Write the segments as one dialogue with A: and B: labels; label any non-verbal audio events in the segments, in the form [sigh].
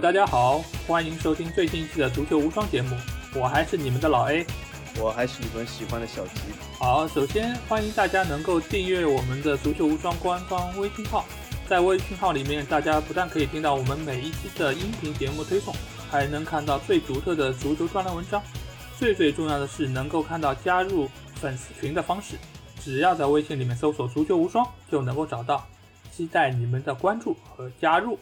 A: 大家好，欢迎收听最新一期的足球无双节目，我还是你们的老 A，
B: 我还是你们喜欢的小吉。
A: 好，首先欢迎大家能够订阅我们的足球无双官方微信号，在微信号里面，大家不但可以听到我们每一期的音频节目推送，还能看到最独特的足球专栏文章，最最重要的是能够看到加入粉丝群的方式，只要在微信里面搜索“足球无双”就能够找到，期待你们的关注和加入。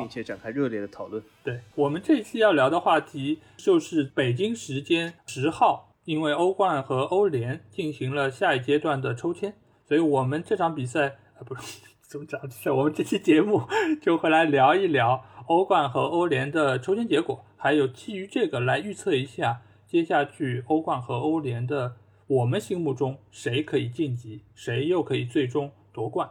B: 并且展开热烈的讨论。
A: 对我们这期要聊的话题就是北京时间十号，因为欧冠和欧联进行了下一阶段的抽签，所以我们这场比赛啊，不是怎么讲？我们这期节目 [laughs] 就会来聊一聊欧冠和欧联的抽签结果，还有基于这个来预测一下接下去欧冠和欧联的我们心目中谁可以晋级，谁又可以最终夺冠。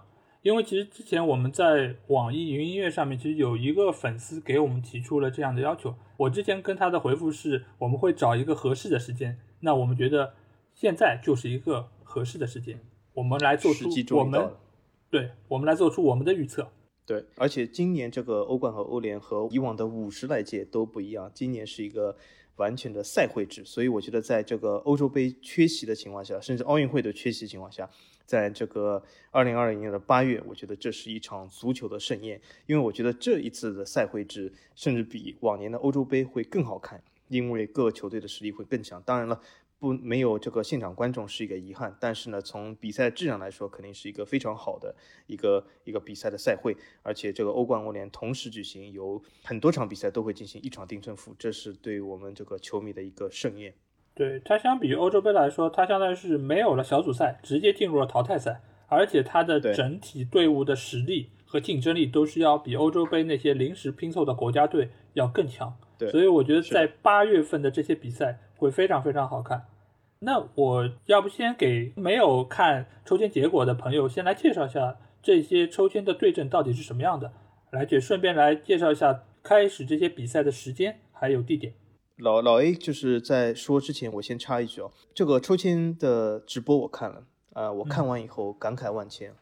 A: 因为其实之前我们在网易云音乐上面，其实有一个粉丝给我们提出了这样的要求。我之前跟他的回复是，我们会找一个合适的时间。那我们觉得现在就是一个合适的时间，我们来做出我们对，我们来做出我们的预测。
B: 对，而且今年这个欧冠和欧联和以往的五十来届都不一样，今年是一个完全的赛会制，所以我觉得在这个欧洲杯缺席的情况下，甚至奥运会的缺席情况下。在这个二零二零年的八月，我觉得这是一场足球的盛宴，因为我觉得这一次的赛会制甚至比往年的欧洲杯会更好看，因为各球队的实力会更强。当然了，不没有这个现场观众是一个遗憾，但是呢，从比赛质量来说，肯定是一个非常好的一个一个比赛的赛会。而且这个欧冠、欧联同时举行，有很多场比赛都会进行一场定胜负，这是对我们这个球迷的一个盛宴。
A: 对它相比于欧洲杯来说，它相当于是没有了小组赛，直接进入了淘汰赛，而且它的整体队伍的实力和竞争力都是要比欧洲杯那些临时拼凑的国家队要更强。
B: 对，
A: 所以我觉得在八月份的这些比赛会非常非常好看。那我要不先给没有看抽签结果的朋友先来介绍一下这些抽签的对阵到底是什么样的，来就顺便来介绍一下开始这些比赛的时间还有地点。
B: 老老 A 就是在说之前，我先插一句哦，这个抽签的直播我看了，啊，我看完以后感慨万千，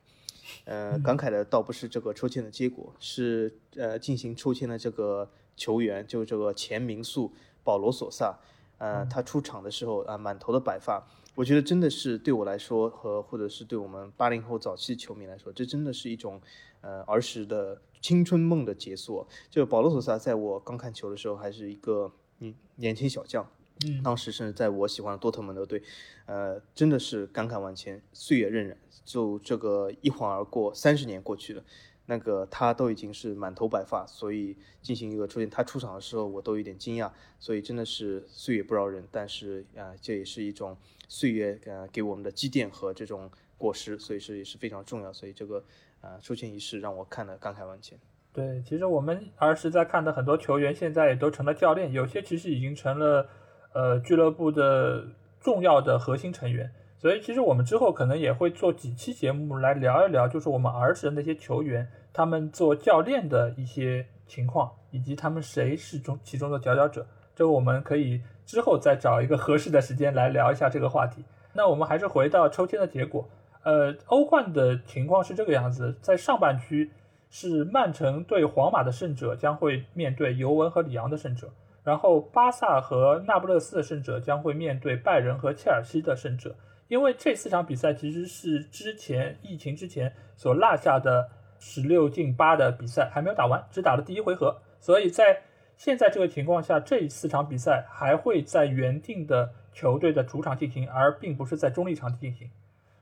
B: 呃，感慨的倒不是这个抽签的结果，是呃进行抽签的这个球员，就这个前民宿保罗索萨，呃，他出场的时候啊，满头的白发，我觉得真的是对我来说和或者是对我们八零后早期球迷来说，这真的是一种呃儿时的青春梦的结束。就保罗索萨在我刚看球的时候还是一个。嗯，年轻小将，
A: 嗯，
B: 当时甚至在我喜欢的多特蒙德队，呃，真的是感慨万千，岁月荏苒，就这个一晃而过，三十年过去了，那个他都已经是满头白发，所以进行一个出现，他出场的时候我都有点惊讶，所以真的是岁月不饶人，但是啊，这也是一种岁月呃给我们的积淀和这种果实，所以是也是非常重要，所以这个啊出现仪式让我看了感慨万千。
A: 对，其实我们儿时在看的很多球员，现在也都成了教练，有些其实已经成了呃俱乐部的重要的核心成员。所以其实我们之后可能也会做几期节目来聊一聊，就是我们儿时的那些球员，他们做教练的一些情况，以及他们谁是中其中的佼佼者。这个我们可以之后再找一个合适的时间来聊一下这个话题。那我们还是回到抽签的结果，呃，欧冠的情况是这个样子，在上半区。是曼城对皇马的胜者将会面对尤文和里昂的胜者，然后巴萨和那不勒斯的胜者将会面对拜仁和切尔西的胜者。因为这四场比赛其实是之前疫情之前所落下的十六进八的比赛还没有打完，只打了第一回合，所以在现在这个情况下，这四场比赛还会在原定的球队的主场进行，而并不是在中立场进行。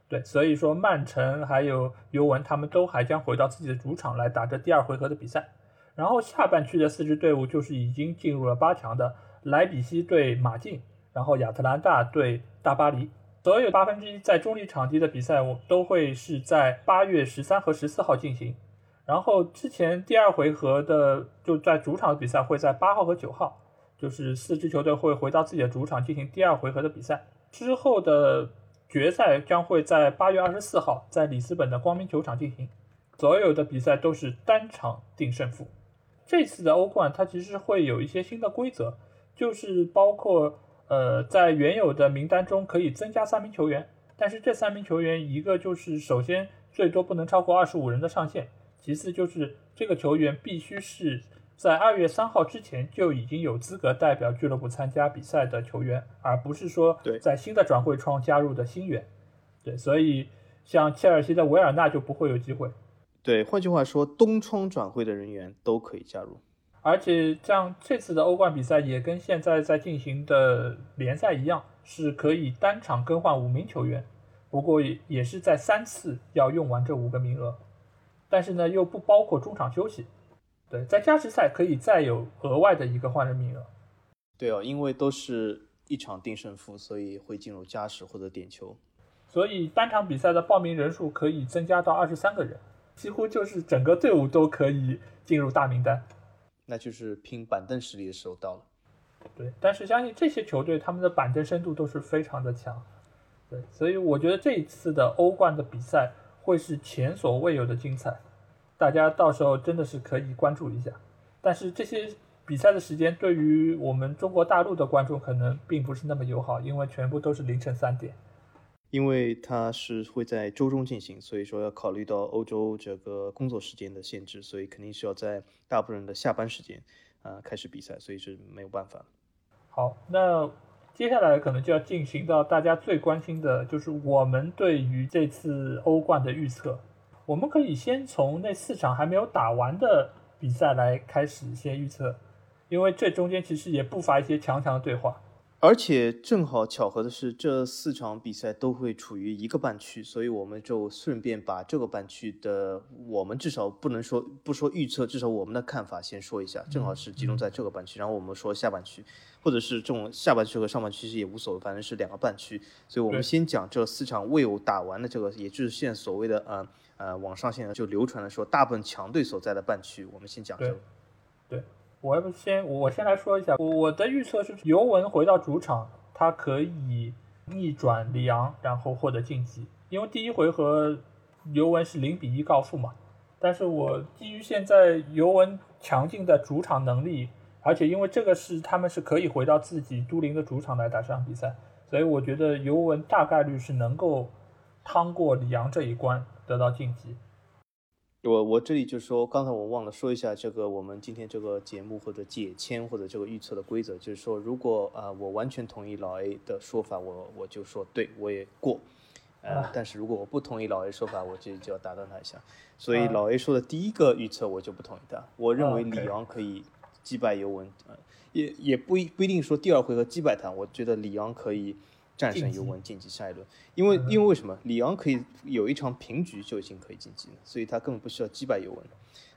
A: 对，所以说曼城还有尤文，他们都还将回到自己的主场来打这第二回合的比赛。然后下半区的四支队伍就是已经进入了八强的莱比锡对马竞，然后亚特兰大对大巴黎。所有八分之一在中立场地的比赛，我都会是在八月十三和十四号进行。然后之前第二回合的就在主场的比赛会在八号和九号，就是四支球队会回到自己的主场进行第二回合的比赛。之后的。决赛将会在八月二十四号在里斯本的光明球场进行，所有的比赛都是单场定胜负。这次的欧冠它其实会有一些新的规则，就是包括呃在原有的名单中可以增加三名球员，但是这三名球员一个就是首先最多不能超过二十五人的上限，其次就是这个球员必须是在二月三号之前就已经有资格代表俱乐部参加比赛的球员，而不是说在新的转会窗加入的新员。对，所以像切尔西的维尔纳就不会有机会。
B: 对，换句话说，东窗转会的人员都可以加入。
A: 而且像这次的欧冠比赛也跟现在在进行的联赛一样，是可以单场更换五名球员，不过也也是在三次要用完这五个名额，但是呢又不包括中场休息。对，在加时赛可以再有额外的一个换人名额。
B: 对哦，因为都是一场定胜负，所以会进入加时或者点球，
A: 所以单场比赛的报名人数可以增加到二十三个人，几乎就是整个队伍都可以进入大名单。
B: 那就是拼板凳实力的时候到了。
A: 对，但是相信这些球队他们的板凳深度都是非常的强。对，所以我觉得这一次的欧冠的比赛会是前所未有的精彩，大家到时候真的是可以关注一下。但是这些比赛的时间对于我们中国大陆的观众可能并不是那么友好，因为全部都是凌晨三点。
B: 因为它是会在周中进行，所以说要考虑到欧洲这个工作时间的限制，所以肯定是要在大部分人的下班时间啊开始比赛，所以是没有办法。
A: 好，那接下来可能就要进行到大家最关心的，就是我们对于这次欧冠的预测。我们可以先从那四场还没有打完的比赛来开始先预测，因为这中间其实也不乏一些强强的对话。
B: 而且正好巧合的是，这四场比赛都会处于一个半区，所以我们就顺便把这个半区的，我们至少不能说不说预测，至少我们的看法先说一下。正好是集中在这个半区，然后我们说下半区，或者是这种下半区和上半区其实也无所谓，反正是两个半区。所以我们先讲这四场未有打完的这个，也就是现在所谓的呃呃网上现在就流传的说大部分强队所在的半区，我们先讲这个。
A: 对。我要不先，我先来说一下，我的预测是尤文回到主场，他可以逆转里昂，然后获得晋级。因为第一回合尤文是零比一告负嘛，但是我基于现在尤文强劲的主场能力，而且因为这个是他们是可以回到自己都灵的主场来打这场比赛，所以我觉得尤文大概率是能够趟过里昂这一关，得到晋级。
B: 我我这里就说，刚才我忘了说一下这个我们今天这个节目或者解签或者这个预测的规则，就是说如果啊我完全同意老 A 的说法，我我就说对我也过，呃，但是如果我不同意老 A 说法，我这就要打断他一下。所以老 A 说的第一个预测我就不同意他，我认为里昂可以击败尤文，呃也也不一不一定说第二回合击败他，我觉得里昂可以。战胜尤文晋级下一轮，因为因为为什么里昂可以有一场平局就已经可以晋级了，所以他根本不需要击败尤文。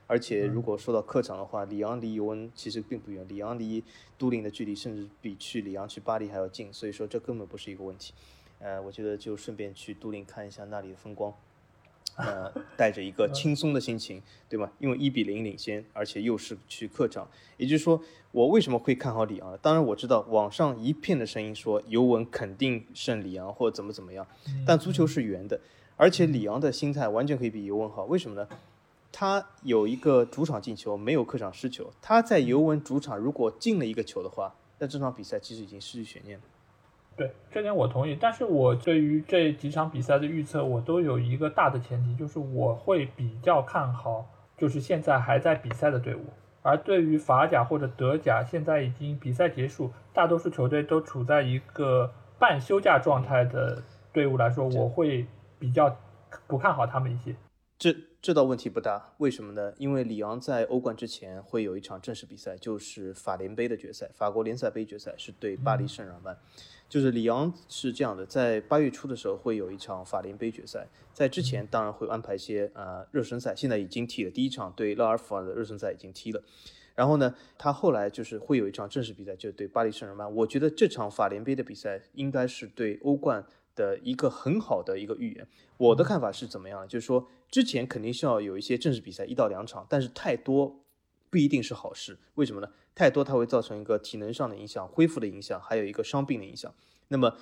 B: 而且如果说到客场的话，里昂离尤文其实并不远，里昂离都灵的距离甚至比去里昂去巴黎还要近，所以说这根本不是一个问题。呃，我觉得就顺便去都灵看一下那里的风光。呃，带着一个轻松的心情，对吧？因为一比零领先，而且又是去客场，也就是说，我为什么会看好里昂？当然我知道网上一片的声音说尤文肯定胜里昂或者怎么怎么样，但足球是圆的，而且里昂的心态完全可以比尤文好。为什么呢？他有一个主场进球，没有客场失球。他在尤文主场如果进了一个球的话，那这场比赛其实已经失去悬念了。
A: 对这点我同意，但是我对于这几场比赛的预测，我都有一个大的前提，就是我会比较看好，就是现在还在比赛的队伍。而对于法甲或者德甲，现在已经比赛结束，大多数球队都处在一个半休假状态的队伍来说，我会比较不看好他们一些。
B: 这这倒问题不大，为什么呢？因为里昂在欧冠之前会有一场正式比赛，就是法联杯的决赛，法国联赛杯决赛是对巴黎圣日耳曼。就是里昂是这样的，在八月初的时候会有一场法联杯决赛，在之前当然会安排一些呃热身赛，现在已经踢了第一场对勒尔夫尔的热身赛已经踢了，然后呢，他后来就是会有一场正式比赛，就对巴黎圣日耳曼。我觉得这场法联杯的比赛应该是对欧冠的一个很好的一个预言。我的看法是怎么样？就是说之前肯定是要有一些正式比赛一到两场，但是太多不一定是好事。为什么呢？太多它会造成一个体能上的影响、恢复的影响，还有一个伤病的影响。那么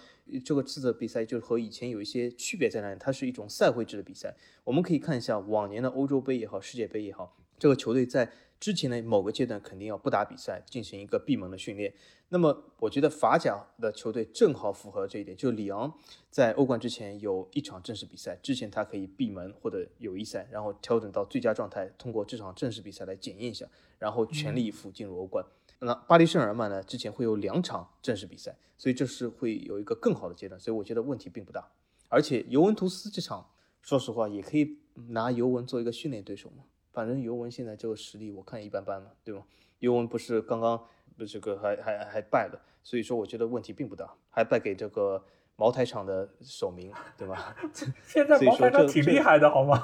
B: 这个次的比赛就和以前有一些区别在哪里？它是一种赛会制的比赛。我们可以看一下往年的欧洲杯也好、世界杯也好，这个球队在之前的某个阶段肯定要不打比赛，进行一个闭门的训练。那么我觉得法甲的球队正好符合这一点，就里昂在欧冠之前有一场正式比赛，之前他可以闭门或者友谊赛，然后调整到最佳状态，通过这场正式比赛来检验一下，然后全力以赴进入欧冠。那巴黎圣日耳曼呢，之前会有两场正式比赛，所以这是会有一个更好的阶段，所以我觉得问题并不大。而且尤文图斯这场，说实话也可以拿尤文做一个训练对手嘛，反正尤文现在这个实力我看一般般嘛，对吗？尤文不是刚刚不。这个还还还败了，所以说我觉得问题并不大，还败给这个茅台厂的首名，对吧？[laughs]
A: 现在茅台厂挺厉害的，好吗？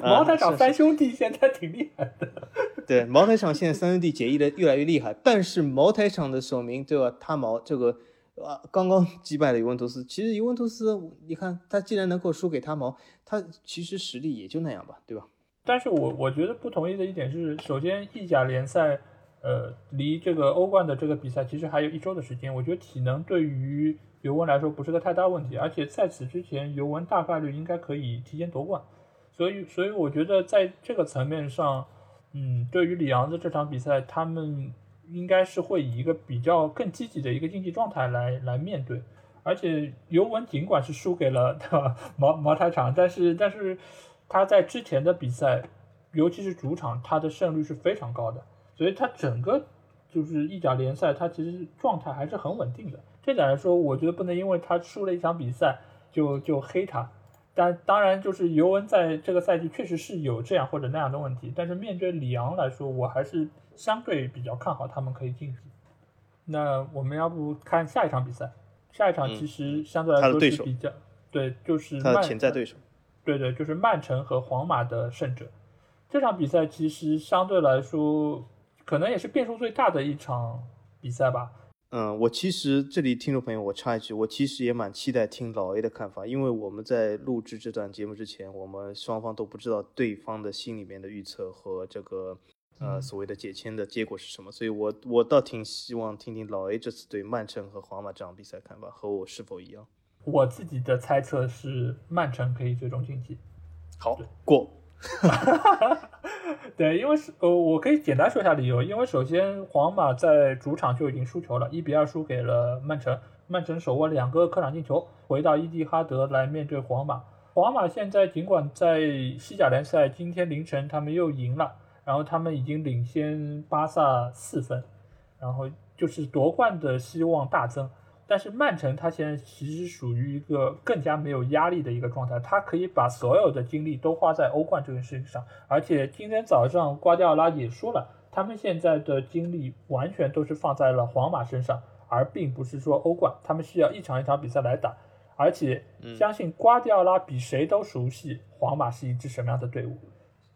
A: 茅台厂三兄弟现在挺厉害的。
B: 对，茅台厂现在三兄弟结义的越来越厉害，但是茅台厂的首名，对吧？他毛这个啊，刚刚击败了尤文图斯。其实尤文图斯，你看他既然能够输给他毛，他其实实力也就那样吧，对吧？
A: 但是我我觉得不同意的一点是，首先意甲联赛。呃，离这个欧冠的这个比赛其实还有一周的时间，我觉得体能对于尤文来说不是个太大问题，而且在此之前，尤文大概率应该可以提前夺冠，所以，所以我觉得在这个层面上，嗯，对于里昂的这场比赛，他们应该是会以一个比较更积极的一个竞技状态来来面对，而且尤文尽管是输给了 [laughs] 茅茅台厂，但是，但是他在之前的比赛，尤其是主场，他的胜率是非常高的。所以他整个就是意甲联赛，他其实状态还是很稳定的。这点来说，我觉得不能因为他输了一场比赛就就黑他。但当然，就是尤文在这个赛季确实是有这样或者那样的问题。但是面对里昂来说，我还是相对比较看好他们可以晋级。那我们要不看下一场比赛？下一场其实相对来说是比较对，就是
B: 他的潜在对手。
A: 对对，就是曼城和皇马的胜者。这场比赛其实相对来说。可能也是变数最大的一场比赛吧。
B: 嗯，我其实这里听众朋友，我插一句，我其实也蛮期待听老 A 的看法，因为我们在录制这段节目之前，我们双方都不知道对方的心里面的预测和这个呃所谓的解签的结果是什么，所以我我倒挺希望听听老 A 这次对曼城和皇马这场比赛看法和我是否一样。
A: 我自己的猜测是曼城可以最终晋级。
B: 好，过。[laughs]
A: 对，因为是呃，我可以简单说一下理由。因为首先，皇马在主场就已经输球了，一比二输给了曼城。曼城手握两个客场进球，回到伊蒂哈德来面对皇马。皇马现在尽管在西甲联赛今天凌晨他们又赢了，然后他们已经领先巴萨四分，然后就是夺冠的希望大增。但是曼城他现在其实属于一个更加没有压力的一个状态，他可以把所有的精力都花在欧冠这件事情上。而且今天早上瓜迪奥拉也说了，他们现在的精力完全都是放在了皇马身上，而并不是说欧冠，他们需要一场一场比赛来打。而且相信瓜迪奥拉比谁都熟悉皇马是一支什么样的队伍，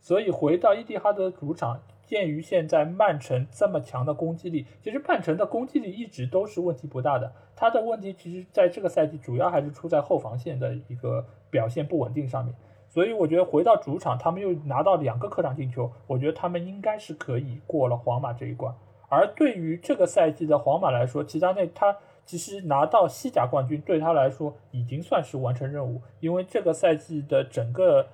A: 所以回到伊蒂哈德主场。鉴于现在曼城这么强的攻击力，其实曼城的攻击力一直都是问题不大的。他的问题其实在这个赛季主要还是出在后防线的一个表现不稳定上面。所以我觉得回到主场，他们又拿到两个客场进球，我觉得他们应该是可以过了皇马这一关。而对于这个赛季的皇马来说，齐达内他其实拿到西甲冠军对他来说已经算是完成任务，因为这个赛季的整个。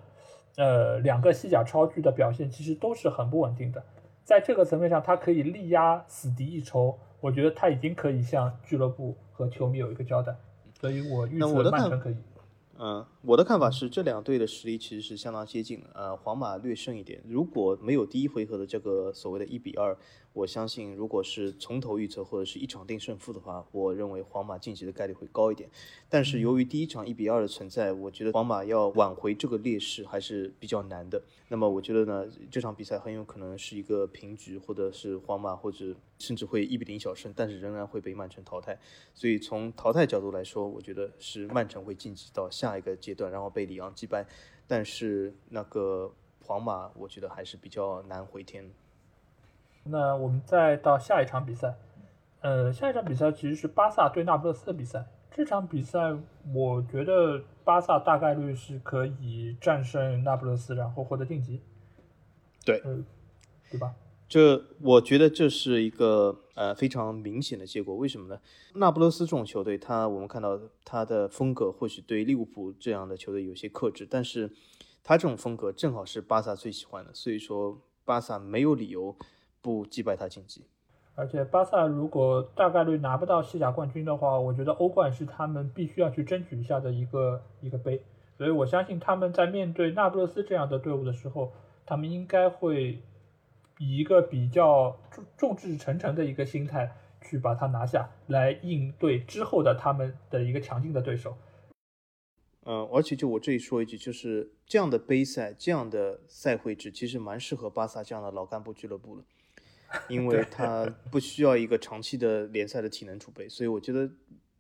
A: 呃，两个西甲超巨的表现其实都是很不稳定的，在这个层面上，他可以力压死敌一筹，我觉得他已经可以向俱乐部和球迷有一个交代，所以我预测曼城可以。
B: 嗯，我的看法是这两队的实力其实是相当接近的，呃，皇马略胜一点。如果没有第一回合的这个所谓的一比二。我相信，如果是从头预测或者是一场定胜负的话，我认为皇马晋级的概率会高一点。但是由于第一场一比二的存在，我觉得皇马要挽回这个劣势还是比较难的。那么我觉得呢，这场比赛很有可能是一个平局，或者是皇马或者甚至会一比零小胜，但是仍然会被曼城淘汰。所以从淘汰角度来说，我觉得是曼城会晋级到下一个阶段，然后被里昂击败。但是那个皇马，我觉得还是比较难回天。
A: 那我们再到下一场比赛，呃，下一场比赛其实是巴萨对那不勒斯的比赛。这场比赛，我觉得巴萨大概率是可以战胜那不勒斯，然后获得晋级。
B: 对，
A: 对吧？
B: 这我觉得这是一个呃非常明显的结果。为什么呢？那不勒斯这种球队，他我们看到他的风格或许对利物浦这样的球队有些克制，但是他这种风格正好是巴萨最喜欢的，所以说巴萨没有理由。不击败他晋级。
A: 而且巴萨如果大概率拿不到西甲冠军的话，我觉得欧冠是他们必须要去争取一下的一个一个杯。所以我相信他们在面对那不勒斯这样的队伍的时候，他们应该会以一个比较众众志成城的一个心态去把它拿下来，应对之后的他们的一个强劲的对手。
B: 嗯，而且就我这里说一句，就是这样的杯赛，这样的赛会制，其实蛮适合巴萨这样的老干部俱乐部的。因为他 [laughs] 不需要一个长期的联赛的体能储备，所以我觉得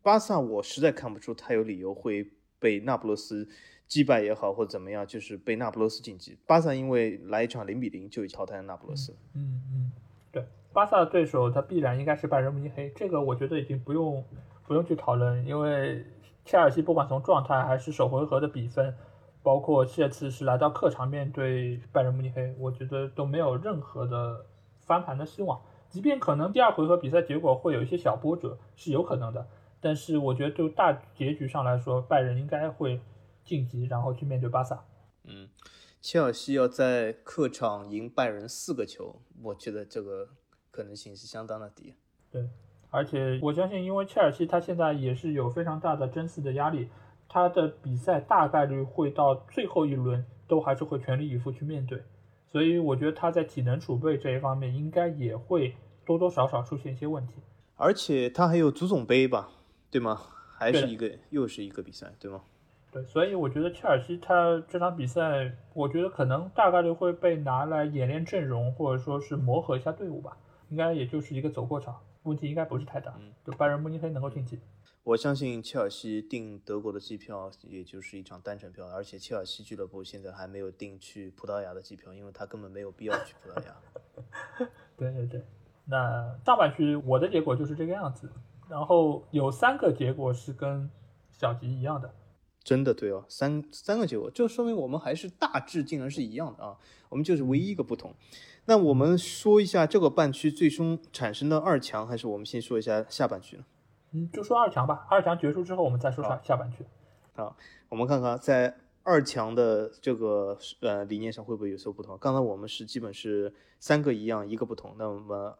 B: 巴萨我实在看不出他有理由会被那不勒斯击败也好，或者怎么样，就是被那不勒斯晋级。巴萨因为来一场零比零就已淘汰了那不勒斯。
A: 嗯嗯，对，巴萨的对手他必然应该是拜仁慕尼黑，这个我觉得已经不用不用去讨论，因为切尔西不管从状态还是首回合的比分，包括这次是来到客场面对拜仁慕尼黑，我觉得都没有任何的。翻盘的希望，即便可能第二回合比赛结果会有一些小波折，是有可能的。但是我觉得就大结局上来说，拜仁应该会晋级，然后去面对巴萨。
B: 嗯，切尔西要在客场赢拜仁四个球，我觉得这个可能性是相当的低。
A: 对，而且我相信，因为切尔西他现在也是有非常大的争四的压力，他的比赛大概率会到最后一轮都还是会全力以赴去面对。所以我觉得他在体能储备这一方面应该也会多多少少出现一些问题，
B: 而且他还有足总杯吧，对吗？还是一个又是一个比赛，对吗？
A: 对，所以我觉得切尔西他这场比赛，我觉得可能大概率会被拿来演练阵容，或者说是磨合一下队伍吧，应该也就是一个走过场，问题应该不是太大。就拜仁慕尼黑能够晋级。
B: 我相信切尔西订德国的机票，也就是一张单程票，而且切尔西俱乐部现在还没有订去葡萄牙的机票，因为他根本没有必要去葡萄牙。[laughs]
A: 对对对，那上半区我的结果就是这个样子，然后有三个结果是跟小吉一样的，
B: 真的对哦，三三个结果，就说明我们还是大致竟然是一样的啊，我们就是唯一一个不同。那我们说一下这个半区最终产生的二强，还是我们先说一下下半区呢？
A: 嗯，就说二强吧。二强结束之后，我们再说下下半区。
B: 好，我们看看在二强的这个呃理念上会不会有所不同。刚才我们是基本是三个一样，一个不同。那么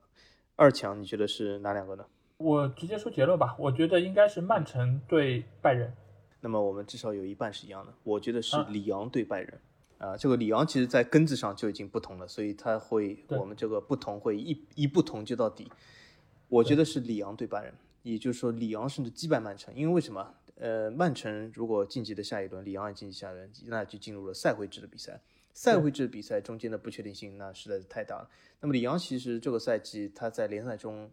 B: 二强你觉得是哪两个呢？
A: 我直接说结论吧。我觉得应该是曼城对拜仁。
B: 那么我们至少有一半是一样的。我觉得是里昂对拜仁。啊，这个里昂其实在根子上就已经不同了，所以他会我们这个不同会一一不同就到底。我觉得是里昂对拜仁。也就是说，里昂甚至击败曼城，因为为什么？呃，曼城如果晋级的下一轮，里昂也晋级下一轮，那就进入了赛会制的比赛。赛会制比赛中间的不确定性那实在是太大了。那么里昂其实这个赛季他在联赛中，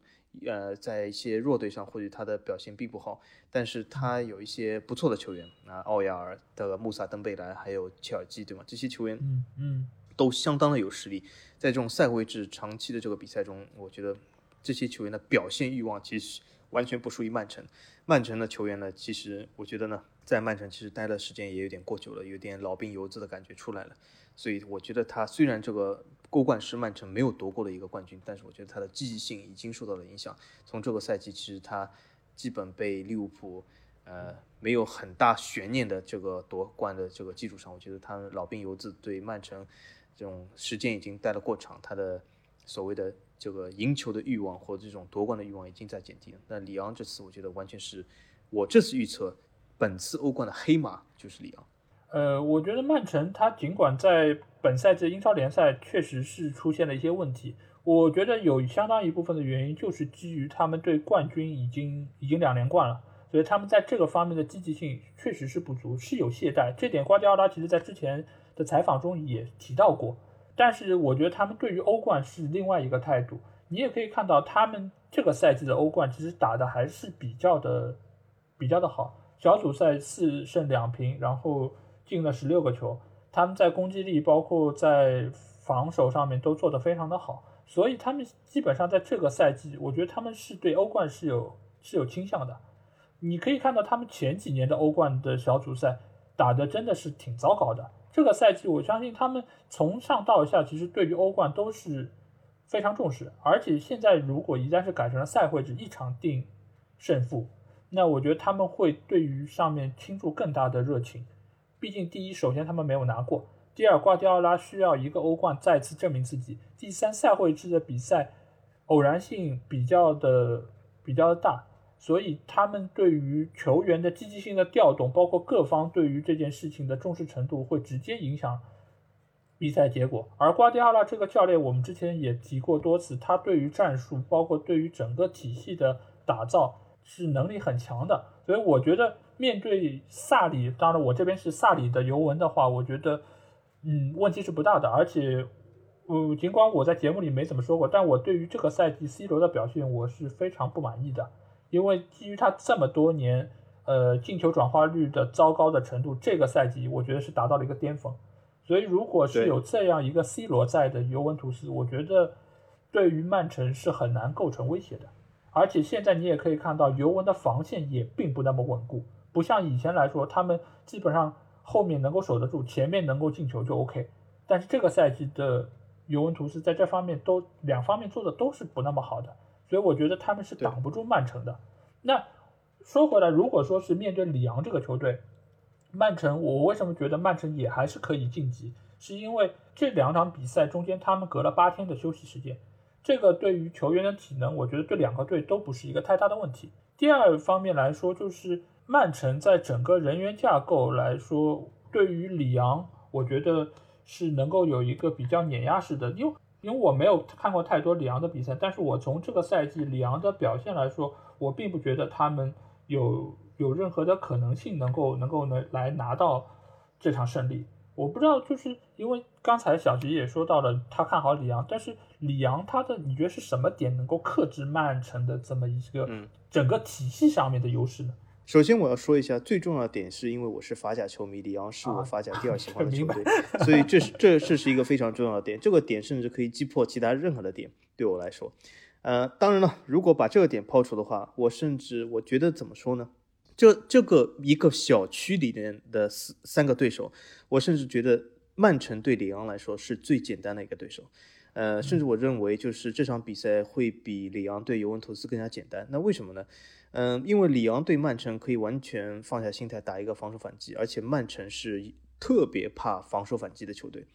B: 呃，在一些弱队上或许他的表现并不好，但是他有一些不错的球员啊，奥亚尔的穆萨登贝莱还有切尔基，对吗？这些球员，
A: 嗯嗯，
B: 都相当的有实力。在这种赛会制长期的这个比赛中，我觉得这些球员的表现欲望其实。完全不输于曼城，曼城的球员呢，其实我觉得呢，在曼城其实待的时间也有点过久了，有点老兵油子的感觉出来了。所以我觉得他虽然这个欧冠是曼城没有夺过的一个冠军，但是我觉得他的积极性已经受到了影响。从这个赛季，其实他基本被利物浦，呃，没有很大悬念的这个夺冠的这个基础上，我觉得他老兵游子对曼城这种时间已经待得过长，他的所谓的。这个赢球的欲望或者这种夺冠的欲望已经在减低了。那里昂这次我觉得完全是我这次预测，本次欧冠的黑马就是里昂。
A: 呃，我觉得曼城他尽管在本赛季英超联赛确实是出现了一些问题，我觉得有相当一部分的原因就是基于他们对冠军已经已经两连冠了，所以他们在这个方面的积极性确实是不足，是有懈怠。这点瓜迪奥拉其实在之前的采访中也提到过。但是我觉得他们对于欧冠是另外一个态度。你也可以看到，他们这个赛季的欧冠其实打的还是比较的比较的好。小组赛四胜两平，然后进了十六个球。他们在攻击力，包括在防守上面都做得非常的好。所以他们基本上在这个赛季，我觉得他们是对欧冠是有是有倾向的。你可以看到，他们前几年的欧冠的小组赛打的真的是挺糟糕的。这个赛季，我相信他们从上到下其实对于欧冠都是非常重视，而且现在如果一旦是改成了赛会制，一场定胜负，那我觉得他们会对于上面倾注更大的热情。毕竟第一，首先他们没有拿过；第二，瓜迪奥拉需要一个欧冠再次证明自己；第三，赛会制的比赛偶然性比较的比较的大，所以他们对于球员的积极性的调动，包括各方对于这件事情的重视程度，会直接影响比赛结果。而瓜迪奥拉这个教练，我们之前也提过多次，他对于战术，包括对于整个体系的打造是能力很强的。所以我觉得面对萨里，当然我这边是萨里的尤文的话，我觉得。嗯，问题是不大的，而且，嗯，尽管我在节目里没怎么说过，但我对于这个赛季 C 罗的表现我是非常不满意的，因为基于他这么多年，呃，进球转化率的糟糕的程度，这个赛季我觉得是达到了一个巅峰，所以如果是有这样一个 C 罗在的尤文图斯，我觉得对于曼城是很难构成威胁的，而且现在你也可以看到尤文的防线也并不那么稳固，不像以前来说，他们基本上。后面能够守得住，前面能够进球就 OK。但是这个赛季的尤文图斯在这方面都两方面做的都是不那么好的，所以我觉得他们是挡不住曼城的。那说回来，如果说是面对里昂这个球队，曼城，我为什么觉得曼城也还是可以晋级？是因为这两场比赛中间他们隔了八天的休息时间，这个对于球员的体能，我觉得对两个队都不是一个太大的问题。第二方面来说，就是。曼城在整个人员架构来说，对于里昂，我觉得是能够有一个比较碾压式的。因为因为我没有看过太多里昂的比赛，但是我从这个赛季里昂的表现来说，我并不觉得他们有有任何的可能性能够能够能来拿到这场胜利。我不知道，就是因为刚才小吉也说到了他看好里昂，但是里昂他的你觉得是什么点能够克制曼城的这么一个整个体系上面的优势呢？
B: 首先我要说一下，最重要的点是因为我是法甲球迷，里昂是我法甲第二喜欢的 [laughs] 球队，所以这是这这是一个非常重要的点。这个点甚至可以击破其他任何的点，对我来说。呃，当然了，如果把这个点抛除的话，我甚至我觉得怎么说呢？这这个一个小区里面的三三个对手，我甚至觉得曼城对里昂来说是最简单的一个对手。呃，甚至我认为就是这场比赛会比里昂对尤文图斯更加简单。那为什么呢？嗯，因为里昂对曼城可以完全放下心态打一个防守反击，而且曼城是特别怕防守反击的球队。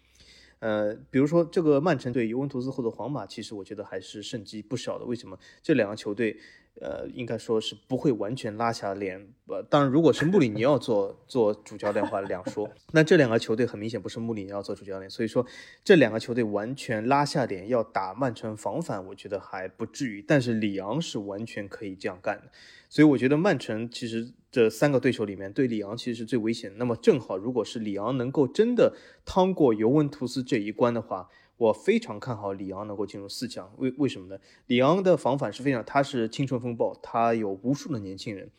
B: 呃，比如说这个曼城对尤文图斯或者皇马，其实我觉得还是胜机不少的。为什么？这两个球队。呃，应该说是不会完全拉下脸。呃，当然，如果是穆里尼奥做做主教练的话，两说。那这两个球队很明显不是穆里尼奥做主教练，所以说这两个球队完全拉下脸要打曼城防反，我觉得还不至于。但是里昂是完全可以这样干的，所以我觉得曼城其实这三个对手里面，对里昂其实是最危险的。那么正好，如果是里昂能够真的趟过尤文图斯这一关的话。我非常看好里昂能够进入四强，为为什么呢？里昂的防反是非常，他是青春风暴，他有无数的年轻人，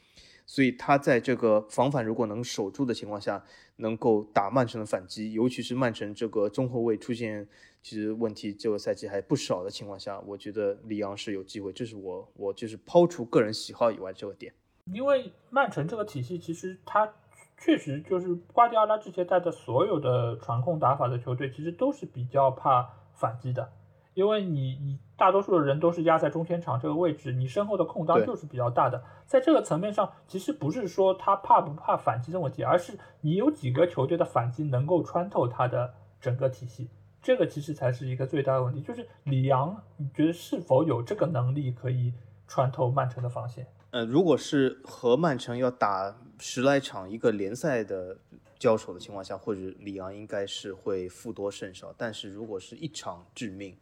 B: 所以他在这个防反如果能守住的情况下，能够打曼城的反击，尤其是曼城这个中后卫出现其实问题这个赛季还不少的情况下，我觉得里昂是有机会，这是我我就是抛除个人喜好以外这个点，
A: 因为曼城这个体系其实他。确实，就是瓜迪奥拉之前带的所有的传控打法的球队，其实都是比较怕反击的，因为你你大多数的人都是压在中前场这个位置，你身后的空当就是比较大的。在这个层面上，其实不是说他怕不怕反击的问题，而是你有几个球队的反击能够穿透他的整个体系，这个其实才是一个最大的问题。就是里昂，你觉得是否有这个能力可以穿透曼城的防线？
B: 呃，如果是和曼城要打十来场一个联赛的交手的情况下，或者里昂应该是会负多胜少。但是如果是一场致命，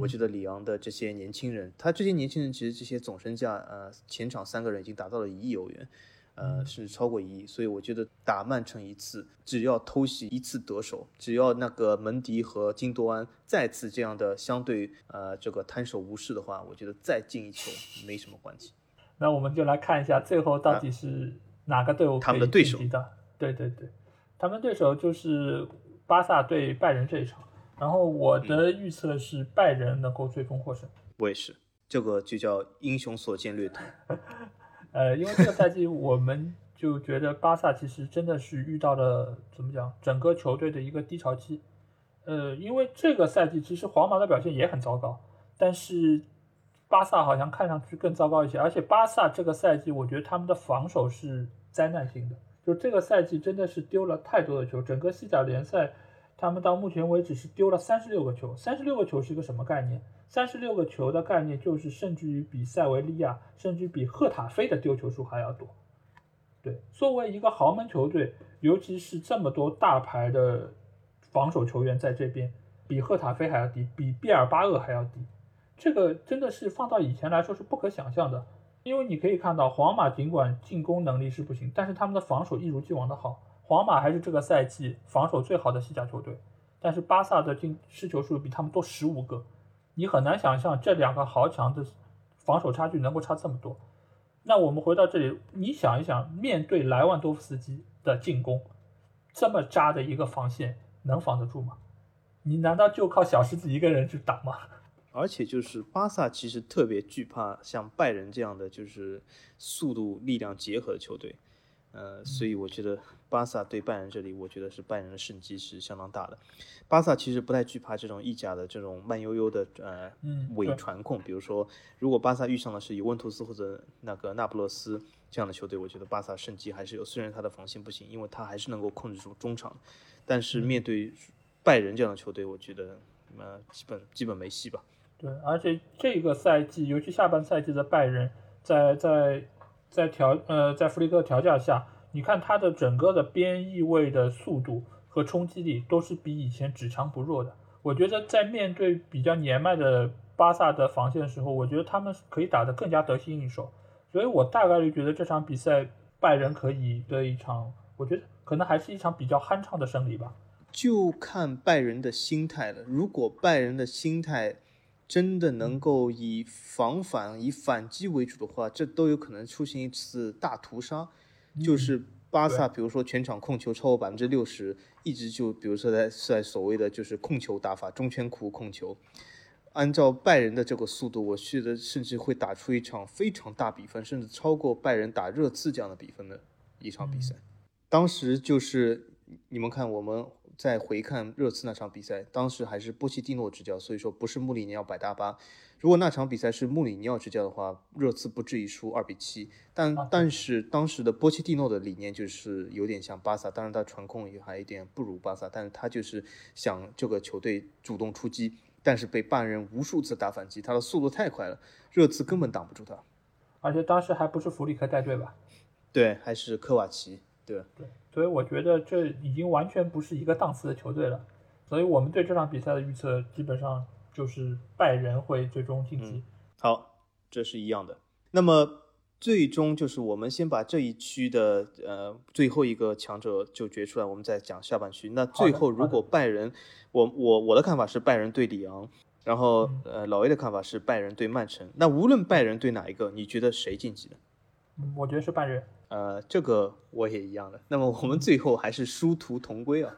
B: 我觉得里昂的这些年轻人，他这些年轻人其实这些总身价，呃，前场三个人已经达到了一亿欧元，呃，甚至超过一亿。所以我觉得打曼城一次，只要偷袭一次得手，只要那个门迪和金多安再次这样的相对呃这个摊手无视的话，我觉得再进一球没什么关系。
A: 那我们就来看一下最后到底是哪个队伍可以晋级的。对对对，他们对手就是巴萨对拜仁这一场。然后我的预测是拜仁能够最终获胜。
B: 我也是，这个就叫英雄所见略同。[laughs]
A: 呃，因为这个赛季我们就觉得巴萨其实真的是遇到了怎么讲，整个球队的一个低潮期。呃，因为这个赛季其实皇马的表现也很糟糕，但是。巴萨好像看上去更糟糕一些，而且巴萨这个赛季，我觉得他们的防守是灾难性的。就这个赛季真的是丢了太多的球，整个西甲联赛他们到目前为止是丢了三十六个球。三十六个球是一个什么概念？三十六个球的概念就是甚至于比塞维利亚，甚至比赫塔菲的丢球数还要多。对，作为一个豪门球队，尤其是这么多大牌的防守球员在这边，比赫塔菲还要低，比毕尔巴鄂还要低，这个真的是放到以前来说是不可想象的。因为你可以看到，皇马尽管进攻能力是不行，但是他们的防守一如既往的好。皇马还是这个赛季防守最好的西甲球队，但是巴萨的进失球数比他们多十五个，你很难想象这两个豪强的防守差距能够差这么多。那我们回到这里，你想一想，面对莱万多夫斯基的进攻，这么渣的一个防线，能防得住吗？你难道就靠小狮子一个人去挡吗？
B: 而且就是巴萨其实特别惧怕像拜仁这样的就是速度力量结合的球队，呃，所以我觉得巴萨对拜仁这里，我觉得是拜仁的胜机是相当大的。巴萨其实不太惧怕这种意甲的这种慢悠悠的呃伪传控，比如说，如果巴萨遇上的是尤文图斯或者那个那不勒斯这样的球队，我觉得巴萨胜机还是有。虽然他的防线不行，因为他还是能够控制住中场，但是面对拜仁这样的球队，我觉得呃基本基本没戏吧。
A: 对，而且这个赛季，尤其下半赛季的拜仁，在在在调呃在弗里克调教下，你看他的整个的边翼位的速度。和冲击力都是比以前只强不弱的。我觉得在面对比较年迈的巴萨的防线的时候，我觉得他们可以打得更加得心应手。所以我大概率觉得这场比赛拜仁可以的一场，我觉得可能还是一场比较酣畅的胜利吧。
B: 就看拜仁的心态了。如果拜仁的心态真的能够以防反、以反击为主的话，这都有可能出现一次大屠杀，就是。巴萨，比如说全场控球超过百分之六十，一直就比如说在在所谓的就是控球打法，中圈库控球，按照拜仁的这个速度，我觉得甚至会打出一场非常大比分，甚至超过拜仁打热刺这样的比分的一场比赛。当时就是你们看我们。再回看热刺那场比赛，当时还是波切蒂诺执教，所以说不是穆里尼奥摆大巴。如果那场比赛是穆里尼奥执教的话，热刺不至于输二比七。但但是当时的波切蒂诺的理念就是有点像巴萨，当然他传控也还有点不如巴萨，但是他就是想这个球队主动出击，但是被拜仁无数次打反击，他的速度太快了，热刺根本挡不住他。
A: 而且当时还不是弗里克带队吧？
B: 对，还是科瓦奇。对
A: 对。所以我觉得这已经完全不是一个档次的球队了，所以我们对这场比赛的预测基本上就是拜仁会最终晋级。
B: 好，这是一样的。那么最终就是我们先把这一区的呃最后一个强者就决出来，我们再讲下半区。那最后如果拜仁，我我我的看法是拜仁对里昂，然后呃老 A 的看法是拜仁对曼城。那无论拜仁对哪一个，你觉得谁晋级呢？
A: 嗯，我觉得是拜仁。
B: 呃，这个我也一样的。那么我们最后还是殊途同归啊，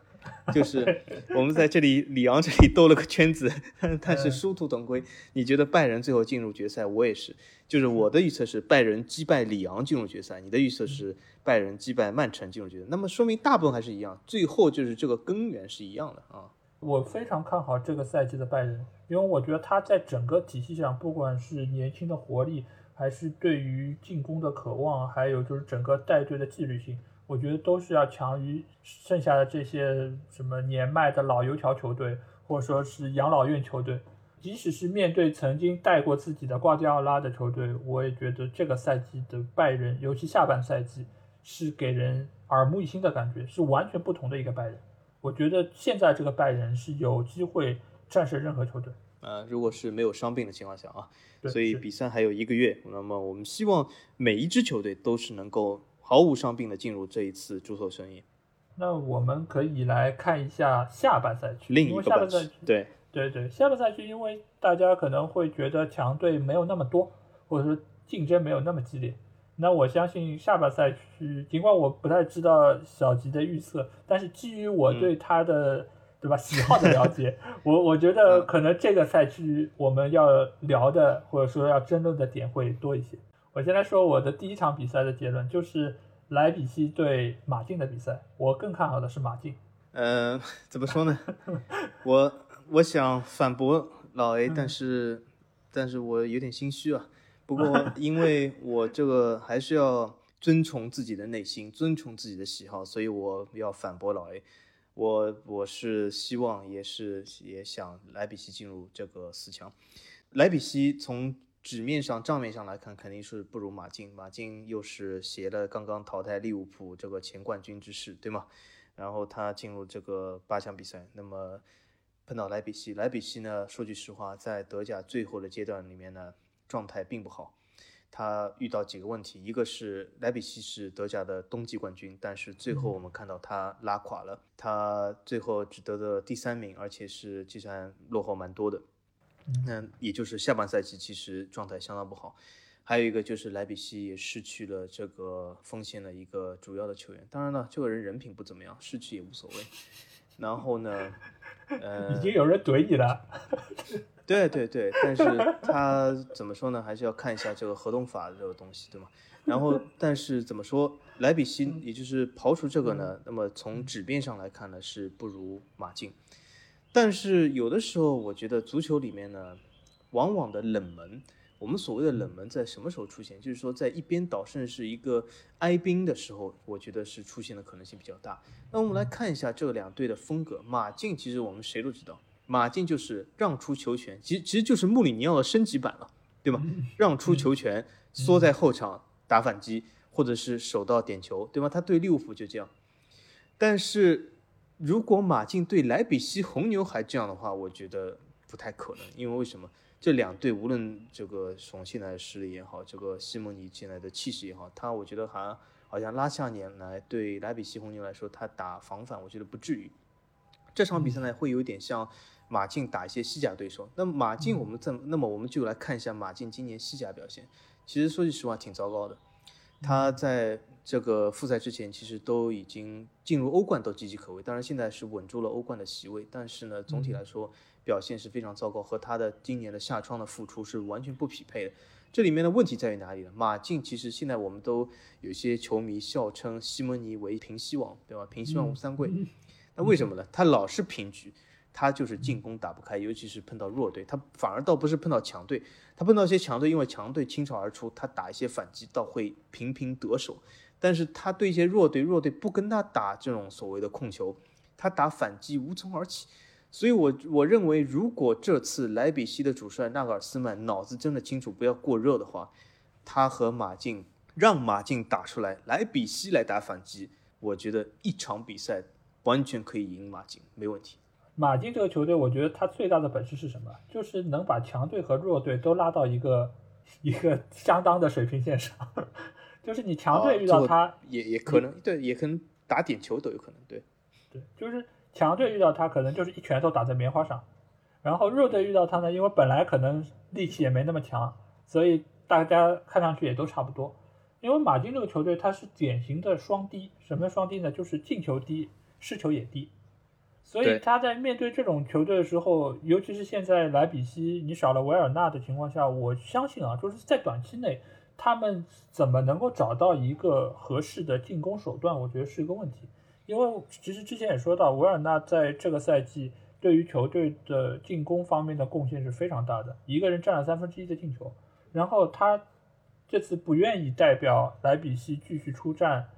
B: 就是 [laughs] 我们在这里里昂这里兜了个圈子，[laughs] 但是殊途同归。你觉得拜仁最后进入决赛，我也是。就是我的预测是拜仁击败里昂进入决赛，你的预测是拜仁击败曼城进入决赛。那么说明大部分还是一样，最后就是这个根源是一样的啊。
A: 我非常看好这个赛季的拜仁，因为我觉得他在整个体系上，不管是年轻的活力。还是对于进攻的渴望，还有就是整个带队的纪律性，我觉得都是要强于剩下的这些什么年迈的老油条球队，或者说是养老院球队。即使是面对曾经带过自己的瓜迪奥拉的球队，我也觉得这个赛季的拜仁，尤其下半赛季，是给人耳目一新的感觉，是完全不同的一个拜仁。我觉得现在这个拜仁是有机会战胜任何球队。
B: 呃，如果是没有伤病的情况下啊，所以比赛还有一个月，那么我们希望每一支球队都是能够毫无伤病的进入这一次足球盛宴。
A: 那我们可以来看一下下半赛区，
B: 另一个
A: 半赛区，
B: 对
A: 对对，下半赛区，因为大家可能会觉得强队没有那么多，或者说竞争没有那么激烈，那我相信下半赛区，尽管我不太知道小吉的预测，但是基于我对他的。对吧？[laughs] 喜好的了解，我我觉得可能这个赛区我们要聊的或者说要争论的点会多一些。我先来说我的第一场比赛的结论，就是莱比锡对马竞的比赛，我更看好的是马竞。
B: 呃，怎么说呢？我我想反驳老 A，但是但是我有点心虚啊。不过 [laughs] 因为我这个还是要遵从自己的内心，遵从自己的喜好，所以我要反驳老 A。我我是希望也是也想莱比锡进入这个四强。莱比锡从纸面上账面上来看肯定是不如马竞，马竞又是携了刚刚淘汰利物浦这个前冠军之势，对吗？然后他进入这个八强比赛，那么碰到莱比锡，莱比锡呢，说句实话，在德甲最后的阶段里面呢，状态并不好。他遇到几个问题，一个是莱比锡是德甲的冬季冠军，但是最后我们看到他拉垮了，他最后只得的第三名，而且是计算落后蛮多的。那也就是下半赛季其实状态相当不好。还有一个就是莱比锡也失去了这个锋线的一个主要的球员，当然了，这个人人品不怎么样，失去也无所谓。然后呢，[laughs] 呃，
A: 已经有人怼你了。
B: 对对对，但是他怎么说呢？还是要看一下这个合同法这个东西，对吗？然后，但是怎么说，莱比锡也就是刨除这个呢，那么从纸面上来看呢，是不如马竞。但是有的时候，我觉得足球里面呢，往往的冷门，我们所谓的冷门在什么时候出现？就是说在一边倒甚至是一个哀兵的时候，我觉得是出现的可能性比较大。那我们来看一下这两队的风格，马竞其实我们谁都知道。马竞就是让出球权，其实其实就是穆里尼奥的升级版了，对吗？让出球权，缩在后场打反击，或者是守到点球，对吗？他对利物浦就这样。但是如果马竞对莱比锡红牛还这样的话，我觉得不太可能，因为为什么？这两队无论这个从现在的实力也好，这个西蒙尼进来的气势也好，他我觉得还好像拉下年来对莱比锡红牛来说，他打防反，我觉得不至于。这场比赛呢，会有点像。马竞打一些西甲对手，那马竞我们这那么我们就来看一下马竞今年西甲表现。其实说句实话，挺糟糕的。他在这个复赛之前，其实都已经进入欧冠都岌岌可危，当然现在是稳住了欧冠的席位，但是呢，总体来说表现是非常糟糕，和他的今年的夏窗的复出是完全不匹配的。这里面的问题在于哪里呢？马竞其实现在我们都有些球迷笑称西蒙尼为平西王，对吧？平西王吴三桂，那为什么呢？他老是平局。他就是进攻打不开，尤其是碰到弱队，他反而倒不是碰到强队，他碰到一些强队，因为强队倾巢而出，他打一些反击倒会频频得手。但是他对一些弱队，弱队不跟他打这种所谓的控球，他打反击无从而起。所以，我我认为，如果这次莱比锡的主帅纳格尔斯曼脑子真的清楚，不要过热的话，他和马竞让马竞打出来，莱比锡来打反击，我觉得一场比赛完全可以赢马竞，没问题。
A: 马竞这个球队，我觉得他最大的本事是什么？就是能把强队和弱队都拉到一个一个相当的水平线上。[laughs] 就是你强队遇到他，
B: 也也可能对，也可能打点球都有可能。对，
A: 对，就是强队遇到他，可能就是一拳头打在棉花上。然后弱队遇到他呢，因为本来可能力气也没那么强，所以大家看上去也都差不多。因为马竞这个球队，它是典型的双低。什么双低呢？就是进球低，失球也低。所以他在面对这种球队的时候，尤其是现在莱比锡你少了维尔纳的情况下，我相信啊，就是在短期内他们怎么能够找到一个合适的进攻手段，我觉得是一个问题。因为其实之前也说到，维尔纳在这个赛季对于球队的进攻方面的贡献是非常大的，一个人占了三分之一的进球。然后他这次不愿意代表莱比锡继续出战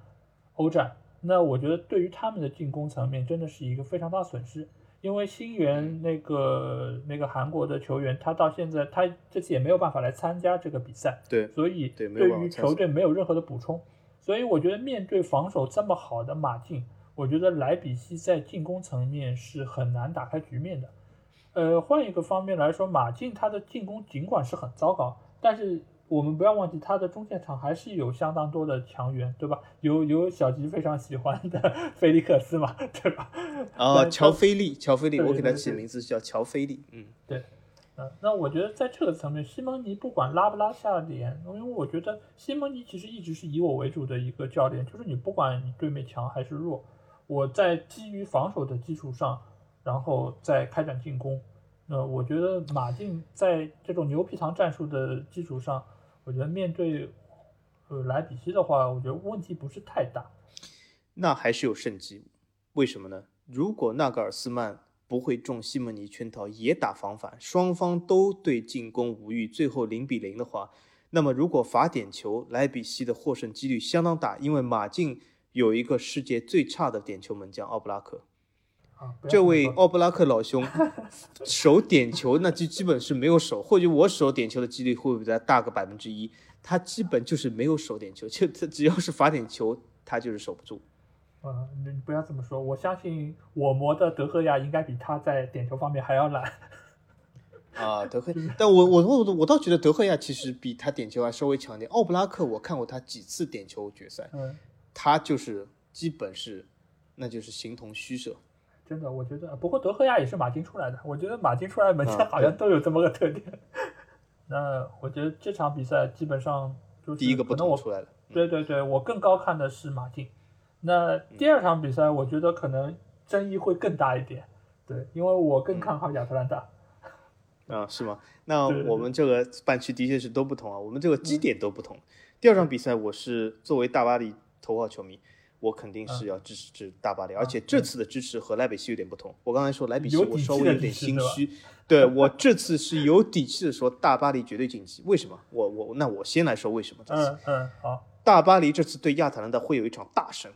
A: 欧战。那我觉得对于他们的进攻层面真的是一个非常大损失，因为新援那个那个韩国的球员，他到现在他这次也没有办法来参加这个比赛，
B: 对，
A: 所以对于球队没有任何的补充，所以我觉得面对防守这么好的马竞，我觉得莱比锡在进攻层面是很难打开局面的。呃，换一个方面来说，马竞他的进攻尽管是很糟糕，但是。我们不要忘记，他的中线场还是有相当多的强援，对吧？有有小吉非常喜欢的 [laughs] 菲利克斯嘛，对吧？
B: 哦，乔菲利，乔菲利，我给他起名字叫乔菲利。嗯，
A: 对。嗯，那我觉得在这个层面，西蒙尼不管拉不拉下脸，因为我觉得西蒙尼其实一直是以我为主的一个教练，就是你不管你对面强还是弱，我在基于防守的基础上，然后再开展进攻。那我觉得马竞在这种牛皮糖战术的基础上。我觉得面对呃莱比锡的话，我觉得问题不是太大。
B: 那还是有胜机，为什么呢？如果纳格尔斯曼不会中西蒙尼圈套，也打防反，双方都对进攻无欲，最后零比零的话，那么如果罚点球，莱比锡的获胜几率相当大，因为马竞有一个世界最差的点球门将奥布拉克。这位奥布拉克老兄守点球，那就基本是没有守，或者我守点球的几率会比他大个百分之一。他基本就是没有守点球，就他只要是罚点球，他就是守不住。
A: 嗯，你你不要这么说，我相信我磨的德赫亚应该比他在点球方面还要懒。
B: 啊，德赫，[laughs] 但我我我我倒觉得德赫亚其实比他点球还稍微强点。奥布拉克我看过他几次点球决赛，
A: 嗯，
B: 他就是基本是，那就是形同虚设。
A: 真的，我觉得，不过德赫亚也是马竞出来的，我觉得马竞出来门将
B: 啊
A: 好像都有这么个特点。[laughs] 那我觉得这场比赛基本上就是
B: 第一个不
A: 能我
B: 同出来了，
A: 对对对，我更高看的是马竞。那第二场比赛，我觉得可能争议会更大一点，对，因为我更看好亚特兰大。
B: 啊，是吗？那我们这个半区的确是都不同啊，我们这个基点都不同。第二场比赛，我是作为大巴黎头号球迷，我肯定是要支持支大巴黎，而且这次的支持和莱比锡有点不同。我刚才说莱比锡，我稍微有点心虚。[laughs] 对我这次是有底气的说大巴黎绝对晋级，为什么？我我那我先来说为什么这次。
A: 嗯嗯，好，
B: 大巴黎这次对亚特兰大会有一场大胜，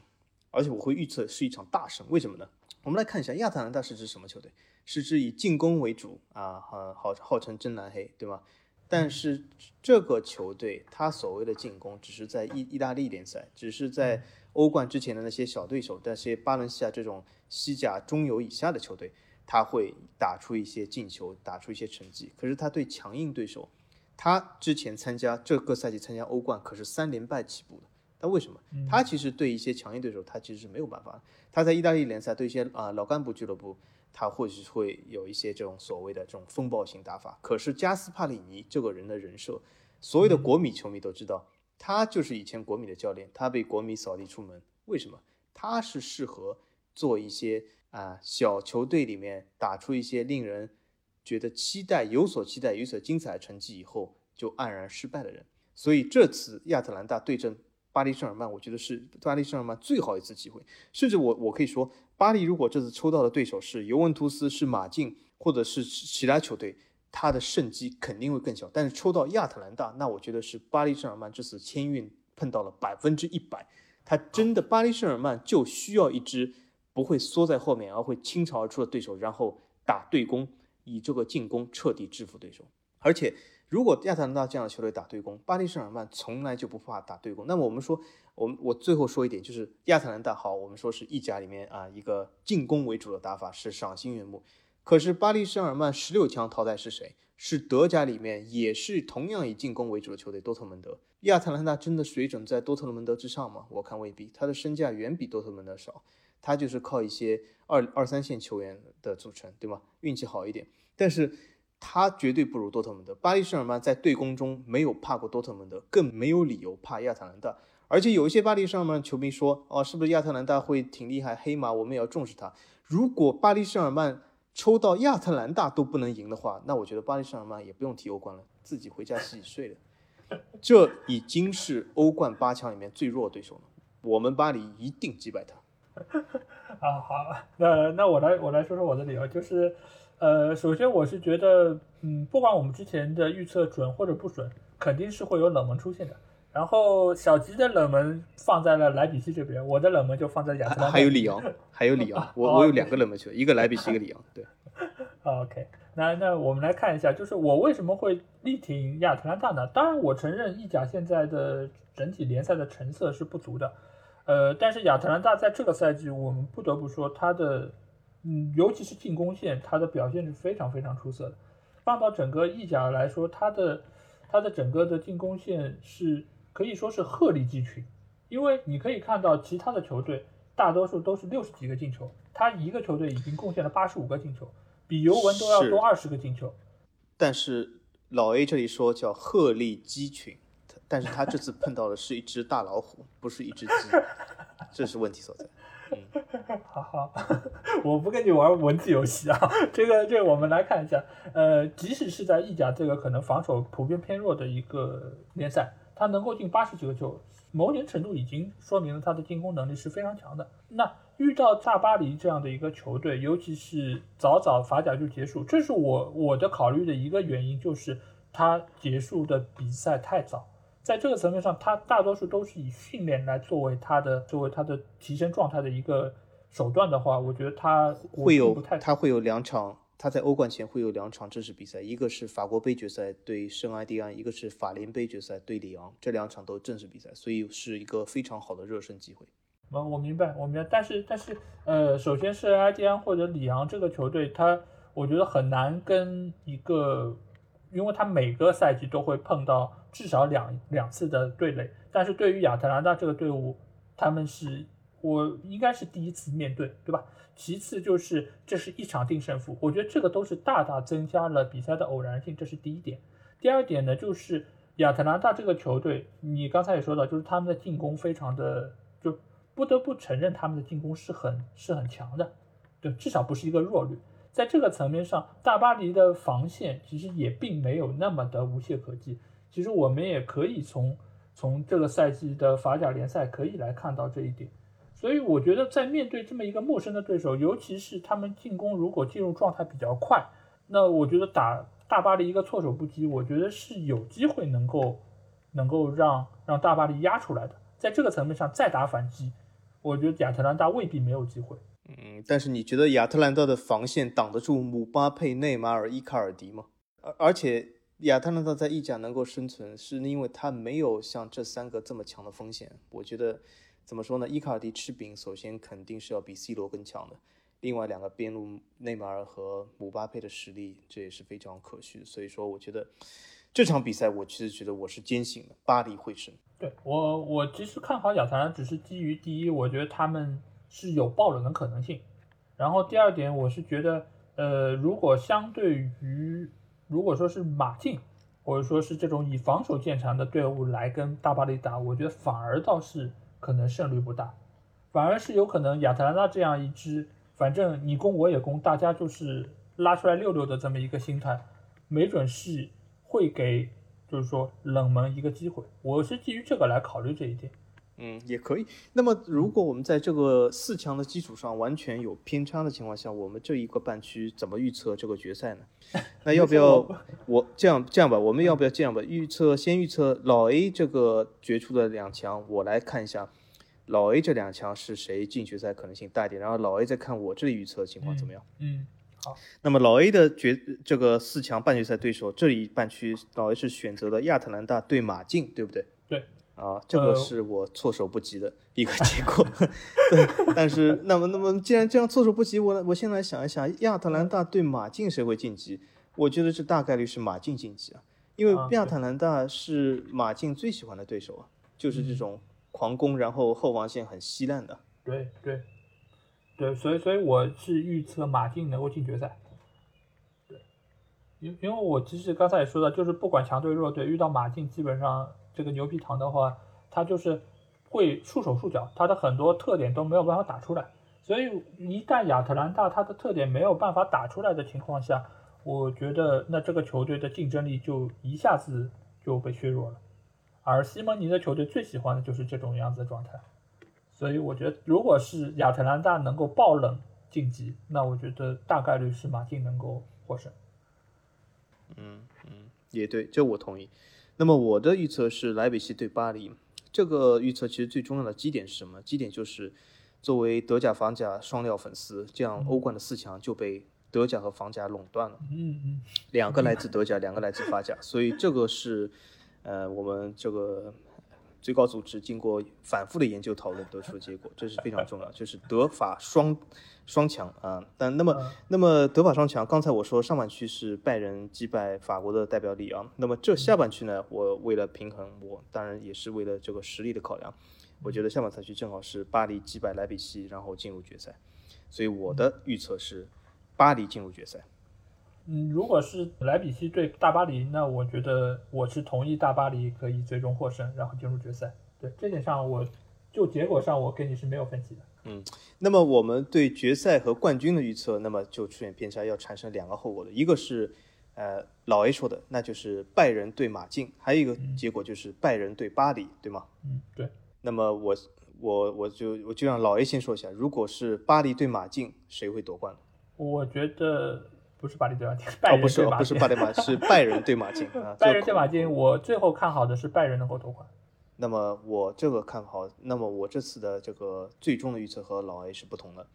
B: 而且我会预测是一场大胜。为什么呢？我们来看一下亚特兰大是指什么球队？是指以进攻为主啊，号号号称真蓝黑，对吗？但是这个球队他所谓的进攻，只是在意意大利联赛，只是在欧冠之前的那些小对手，那些巴伦西亚这种西甲中游以下的球队，他会打出一些进球，打出一些成绩。可是他对强硬对手，他之前参加这个赛季参加欧冠可是三连败起步的。那为什么？他其实对一些强硬对手，他其实是没有办法。他在意大利联赛对一些啊、老干部俱乐部，他或许会有一些这种所谓的这种风暴型打法。可是加斯帕里尼这个人的人设，所有的国米球迷都知道，他就是以前国米的教练，他被国米扫地出门。为什么？他是适合做一些啊、小球队里面打出一些令人觉得期待、有所期待、有所精彩的成绩以后就黯然失败的人。所以这次亚特兰大对阵巴黎圣日耳曼，我觉得是巴黎圣日耳曼最好一次机会。甚至我我可以说，巴黎如果这次抽到的对手是尤文图斯、是马竞或者是其他球队，他的胜机肯定会更小。但是抽到亚特兰大，那我觉得是巴黎圣日耳曼这次签运碰到了百分之一百。他真的巴黎圣日耳曼就需要一支不会缩在后面，而会倾巢而出的对手，然后打对攻，以这个进攻彻底制服对手。而且，如果亚特兰大这样的球队打对攻，巴黎圣日耳曼从来就不怕打对攻。那么我们说，我们我最后说一点，就是亚特兰大好，我们说是意甲里面啊一个进攻为主的打法是赏心悦目。可是巴黎圣日耳曼十六强淘汰是谁？是德甲里面也是同样以进攻为主的球队多特蒙德。亚特兰大真的水准在多特蒙德之上吗？我看未必，他的身价远比多特蒙德少，他就是靠一些二二三线球员的组成，对吗？运气好一点，但是他绝对不如多特蒙德。巴黎圣日耳曼在对攻中没有怕过多特蒙德，更没有理由怕亚特兰大。而且有一些巴黎圣日耳曼球迷说，哦，是不是亚特兰大会挺厉害，黑马我们也要重视他。如果巴黎圣日耳曼抽到亚特兰大都不能赢的话，那我觉得巴黎圣日耳曼也不用踢欧冠了，自己回家洗洗睡了。这已经是欧冠八强里面最弱的对手了，我们巴黎一定击败他。[laughs]
A: 啊，好，那那我来我来说说我的理由，就是，呃，首先我是觉得，嗯，不管我们之前的预测准或者不准，肯定是会有冷门出现的。然后小吉的冷门放在了莱比锡这边，我的冷门就放在亚特兰大。
B: 还有里昂，还有里昂，[laughs] 我我有两个冷门球队，一个莱比锡，一个里昂。对，[laughs]
A: 啊 OK，那那我们来看一下，就是我为什么会力挺亚特兰大呢？当然，我承认意甲现在的整体联赛的成色是不足的，呃，但是亚特兰大在这个赛季，我们不得不说它的，嗯，尤其是进攻线，它的表现是非常非常出色的。放到整个意甲来说，它的它的整个的进攻线是可以说是鹤立鸡群，因为你可以看到其他的球队大多数都是六十几个进球，他一个球队已经贡献了八十五个进球。比尤文都要多二十个进球。
B: 但是老 A 这里说叫鹤立鸡群，但是他这次碰到的是一只大老虎，不是一只鸡，这是问题所在。
A: 好 [laughs] 好，[laughs] 我不跟你玩文字游戏啊。这个这个，我们来看一下。呃，即使是在意甲这个可能防守普遍偏弱的一个联赛，他能够进八十几个球，某种程度已经说明了他的进攻能力是非常强的。那遇到大巴黎这样的一个球队，尤其是早早法甲就结束，这是我我的考虑的一个原因，就是他结束的比赛太早。在这个层面上，他大多数都是以训练来作为他的作为他的提升状态的一个手段的话，我觉得他
B: 会有
A: 不太
B: 他会有两场，他在欧冠前会有两场正式比赛，一个是法国杯决赛对圣埃蒂安，一个是法联杯决赛对里昂，这两场都正式比赛，所以是一个非常好的热身机会。
A: 嗯，我明白，我明白，但是但是呃，首先是埃蒂安或者里昂这个球队，他我觉得很难跟一个，因为他每个赛季都会碰到至少两两次的对垒，但是对于亚特兰大这个队伍，他们是。我应该是第一次面对，对吧？其次就是这是一场定胜负，我觉得这个都是大大增加了比赛的偶然性，这是第一点。第二点呢，就是亚特兰大这个球队，你刚才也说到，就是他们的进攻非常的，就不得不承认他们的进攻是很是很强的，对，至少不是一个弱旅。在这个层面上，大巴黎的防线其实也并没有那么的无懈可击。其实我们也可以从从这个赛季的法甲联赛可以来看到这一点。所以我觉得，在面对这么一个陌生的对手，尤其是他们进攻如果进入状态比较快，那我觉得打大巴黎一个措手不及，我觉得是有机会能够能够让让大巴黎压出来的。在这个层面上再打反击，我觉得亚特兰大未必没有机会。
B: 嗯，但是你觉得亚特兰大的防线挡得住姆巴佩、内马尔、伊卡尔迪吗？而而且亚特兰大在意甲能够生存，是因为他没有像这三个这么强的锋线。我觉得。怎么说呢？伊卡尔迪吃饼，首先肯定是要比 C 罗更强的。另外两个边路内马尔和姆巴佩的实力，这也是非常可取。所以说，我觉得这场比赛，我其实觉得我是坚信的，巴黎会胜。
A: 对我，我其实看好亚特兰，只是基于第一，我觉得他们是有爆冷的可能性。然后第二点，我是觉得，呃，如果相对于如果说是马竞，或者说是这种以防守见长的队伍来跟大巴黎打，我觉得反而倒是。可能胜率不大，反而是有可能亚特兰大这样一支，反正你攻我也攻，大家就是拉出来溜溜的这么一个心态，没准是会给就是说冷门一个机会。我是基于这个来考虑这一点。
B: 嗯，也可以。那么如果我们在这个四强的基础上完全有偏差的情况下，我们这一个半区怎么预测这个决赛呢？[laughs] 那要不要我这样这样吧？我们要不要这样吧？预测先预测老 A 这个决出的两强，我来看一下老 A 这两强是谁进决赛可能性大一点，然后老 A 再看我这里预测的情况怎么样？
A: 嗯，好。
B: 那么老 A 的决这个四强半决赛对手，这一半区老 A 是选择了亚特兰大对马竞，对不对？
A: 对。
B: 啊，这个是我措手不及的一个结果。[laughs] 对，但是那么那么既然这样措手不及，我我先来想一想，亚特兰大对马竞谁会晋级？我觉得这大概率是马竞晋级啊，因为亚特兰大是马竞最喜欢的对手啊，就是这种狂攻，然后后防线很稀烂的。
A: 对对对，所以所以我是预测马竞能够进决赛。对，因因为我其实刚才也说了，就是不管强队弱队，遇到马竞基本上。这个牛皮糖的话，它就是会束手束脚，它的很多特点都没有办法打出来。所以一旦亚特兰大它的特点没有办法打出来的情况下，我觉得那这个球队的竞争力就一下子就被削弱了。而西蒙尼的球队最喜欢的就是这种样子的状态。所以我觉得，如果是亚特兰大能够爆冷晋级，那我觉得大概率是马竞能够获胜。
B: 嗯嗯，也对，这我同意。那么我的预测是莱比锡对巴黎。这个预测其实最重要的基点是什么？基点就是作为德甲、法甲双料粉丝，这样欧冠的四强就被德甲和法甲垄断了。
A: 嗯嗯，
B: 两个来自德甲，两个来自法甲，所以这个是呃我们这个。最高组织经过反复的研究讨论得出的结果，这是非常重要，就是德法双双强啊。但那么那么德法双强，刚才我说上半区是拜仁击败法国的代表里昂，那么这下半区呢，我为了平衡，我当然也是为了这个实力的考量，我觉得下半赛区正好是巴黎击败莱比锡，然后进入决赛，所以我的预测是巴黎进入决赛。
A: 嗯，如果是莱比锡对大巴黎，那我觉得我是同意大巴黎可以最终获胜，然后进入决赛。对这点上，我就结果上我跟你是没有分歧的。
B: 嗯，那么我们对决赛和冠军的预测，那么就出现偏差，要产生两个后果的。一个是，呃，老 A 说的，那就是拜仁对马竞；还有一个结果就是拜仁对巴黎，对吗？
A: 嗯，对。
B: 那么我我我就我就让老 A 先说一下，如果是巴黎对马竞，谁会夺冠？
A: 我觉得。不是巴黎对马竞，拜仁对
B: 马竞。不是不是巴黎马，是拜仁对马竞啊。[laughs]
A: 拜仁对马竞，我最后看好的是拜仁能够夺冠。
B: 那么我这个看好，那么我这次的这个最终的预测和老 A 是不同的。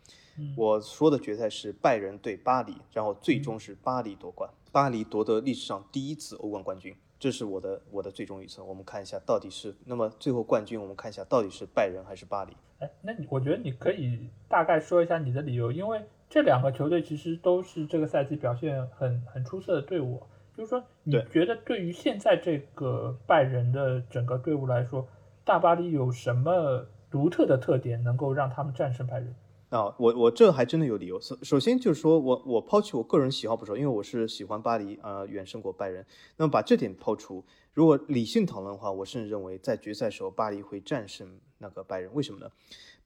B: 我说的决赛是拜仁对巴黎，然后最终是巴黎夺冠，巴黎夺得历史上第一次欧冠冠军，这是我的我的最终预测。我们看一下到底是那么最后冠军，我们看一下到底是拜仁还是巴黎。
A: 哎，那你我觉得你可以大概说一下你的理由，因为这两个球队其实都是这个赛季表现很很出色的队伍。就是说，你觉得对于现在这个拜仁的整个队伍来说，大巴黎有什么独特的特点能够让他们战胜拜仁？
B: 啊，我我这还真的有理由。首首先就是说我我抛弃我个人喜好不说，因为我是喜欢巴黎啊远胜过拜仁。那么把这点抛除，如果理性讨论的话，我甚至认为在决赛时候巴黎会战胜那个拜仁。为什么呢？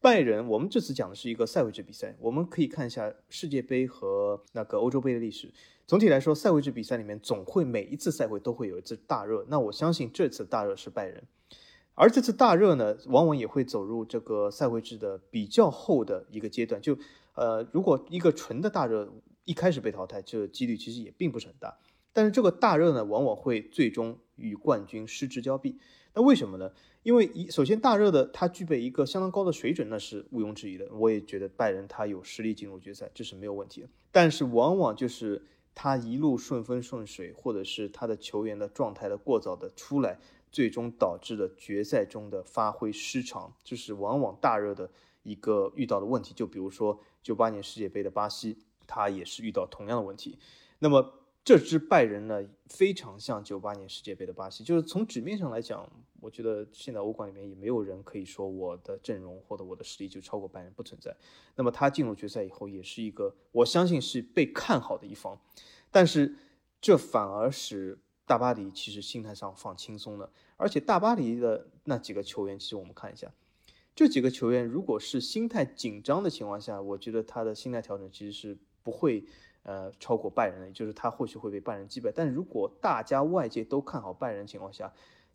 B: 拜仁，我们这次讲的是一个赛位制比赛，我们可以看一下世界杯和那个欧洲杯的历史。总体来说，赛会制比赛里面总会每一次赛会都会有一次大热。那我相信这次大热是拜仁，而这次大热呢，往往也会走入这个赛会制的比较后的一个阶段。就呃，如果一个纯的大热一开始被淘汰，这几率其实也并不是很大。但是这个大热呢，往往会最终与冠军失之交臂。那为什么呢？因为一首先大热的它具备一个相当高的水准，那是毋庸置疑的。我也觉得拜仁他有实力进入决赛，这是没有问题的。但是往往就是。他一路顺风顺水，或者是他的球员的状态的过早的出来，最终导致了决赛中的发挥失常，这是往往大热的一个遇到的问题。就比如说九八年世界杯的巴西，他也是遇到同样的问题。那么这支拜仁呢，非常像九八年世界杯的巴西，就是从纸面上来讲。我觉得现在欧冠里面也没有人可以说我的阵容或者我的实力就超过拜仁，不存在。那么他进入决赛以后，也是一个我相信是被看好的一方，但是这反而使大巴黎其实心态上放轻松了。而且大巴黎的那几个球员，其实我们看一下，这几个球员如果是心态紧张的情况下，我觉得他的心态调整其实是不会呃超过拜仁的，也就是他或许会被拜仁击败。但如果大家外界都看好拜仁情况下，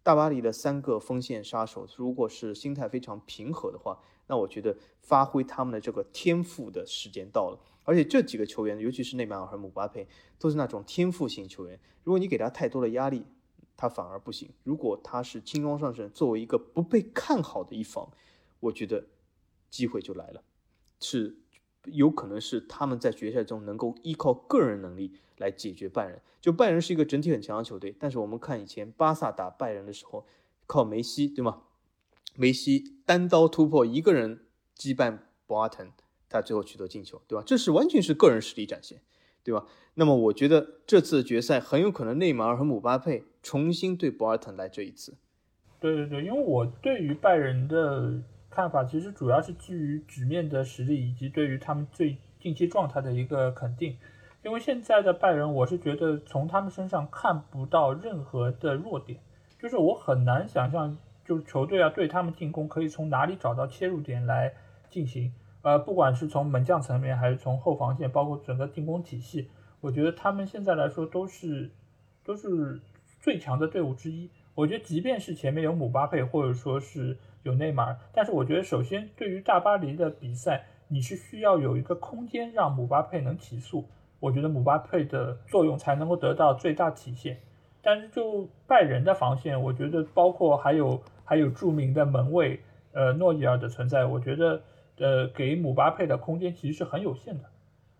B: 大巴黎的三个锋线杀手，如果是心态非常平和的话，那我觉得发挥他们的这个天赋的时间到了。而且这几个球员，尤其是内马尔和姆巴佩，都是那种天赋型球员。如果你给他太多的压力，他反而不行。如果他是轻装上阵，作为一个不被看好的一方，我觉得机会就来了，是。有可能是他们在决赛中能够依靠个人能力来解决拜仁。就拜仁是一个整体很强的球队，但是我们看以前巴萨打拜仁的时候，靠梅西，对吗？梅西单刀突破，一个人击败博阿滕，他最后取得进球，对吧？这是完全是个人实力展现，对吧？那么我觉得这次决赛很有可能内马尔和姆巴佩重新对博阿滕来这一次。
A: 对对对，因为我对于拜仁的。看法其实主要是基于纸面的实力以及对于他们最近期状态的一个肯定，因为现在的拜仁，我是觉得从他们身上看不到任何的弱点，就是我很难想象，就是球队啊对他们进攻可以从哪里找到切入点来进行，呃，不管是从门将层面还是从后防线，包括整个进攻体系，我觉得他们现在来说都是都是最强的队伍之一。我觉得即便是前面有姆巴佩或者说是。有内马尔，但是我觉得首先对于大巴黎的比赛，你是需要有一个空间让姆巴佩能起速，我觉得姆巴佩的作用才能够得到最大体现。但是就拜仁的防线，我觉得包括还有还有著名的门卫呃诺伊尔的存在，我觉得呃给姆巴佩的空间其实是很有限的，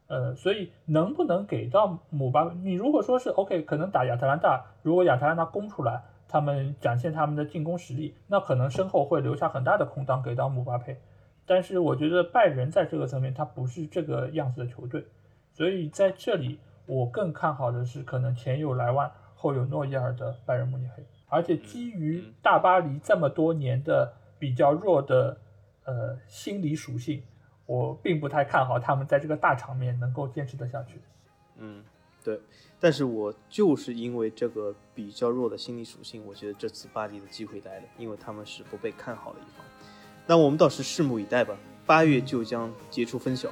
A: 呃，所以能不能给到姆巴，你如果说是 OK，可能打亚特兰大，如果亚特兰大攻出来。他们展现他们的进攻实力，那可能身后会留下很大的空档给到姆巴佩。但是我觉得拜仁在这个层面，他不是这个样子的球队，所以在这里我更看好的是可能前有莱万，后有诺伊尔的拜仁慕尼黑。而且基于大巴黎这么多年的比较弱的呃心理属性，我并不太看好他们在这个大场面能够坚持得下去。
B: 嗯，对。但是我就是因为这个比较弱的心理属性，我觉得这次巴黎的机会来了，因为他们是不被看好的一方。那我们倒是拭目以待吧，八月就将结出分晓。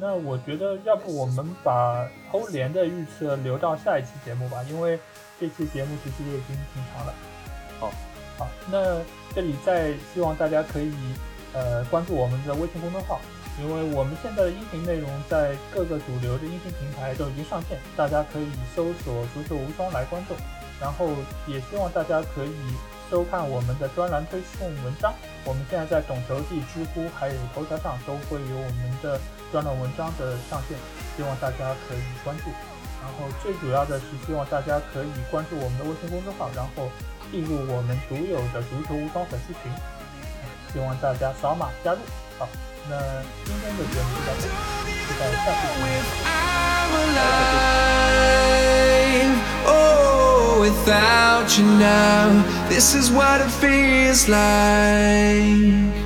A: 那我觉得，要不我们把欧联的预测留到下一期节目吧，因为这期节目其实也已经挺长了。
B: 好，
A: 好，那这里再希望大家可以呃关注我们的微信公众号。因为我们现在的音频内容在各个主流的音频平台都已经上线，大家可以搜索“足球无双”来关注。然后也希望大家可以收看我们的专栏推送文章。我们现在在懂球帝、知乎还有头条上都会有我们的专栏文章的上线，希望大家可以关注。然后最主要的是希望大家可以关注我们的微信公众号，然后进入我们独有的足球无双粉丝群，希望大家扫码加入。好，那今天的节目就到这里，期待下次见面。
C: Oh, without you now, this is what it feels like.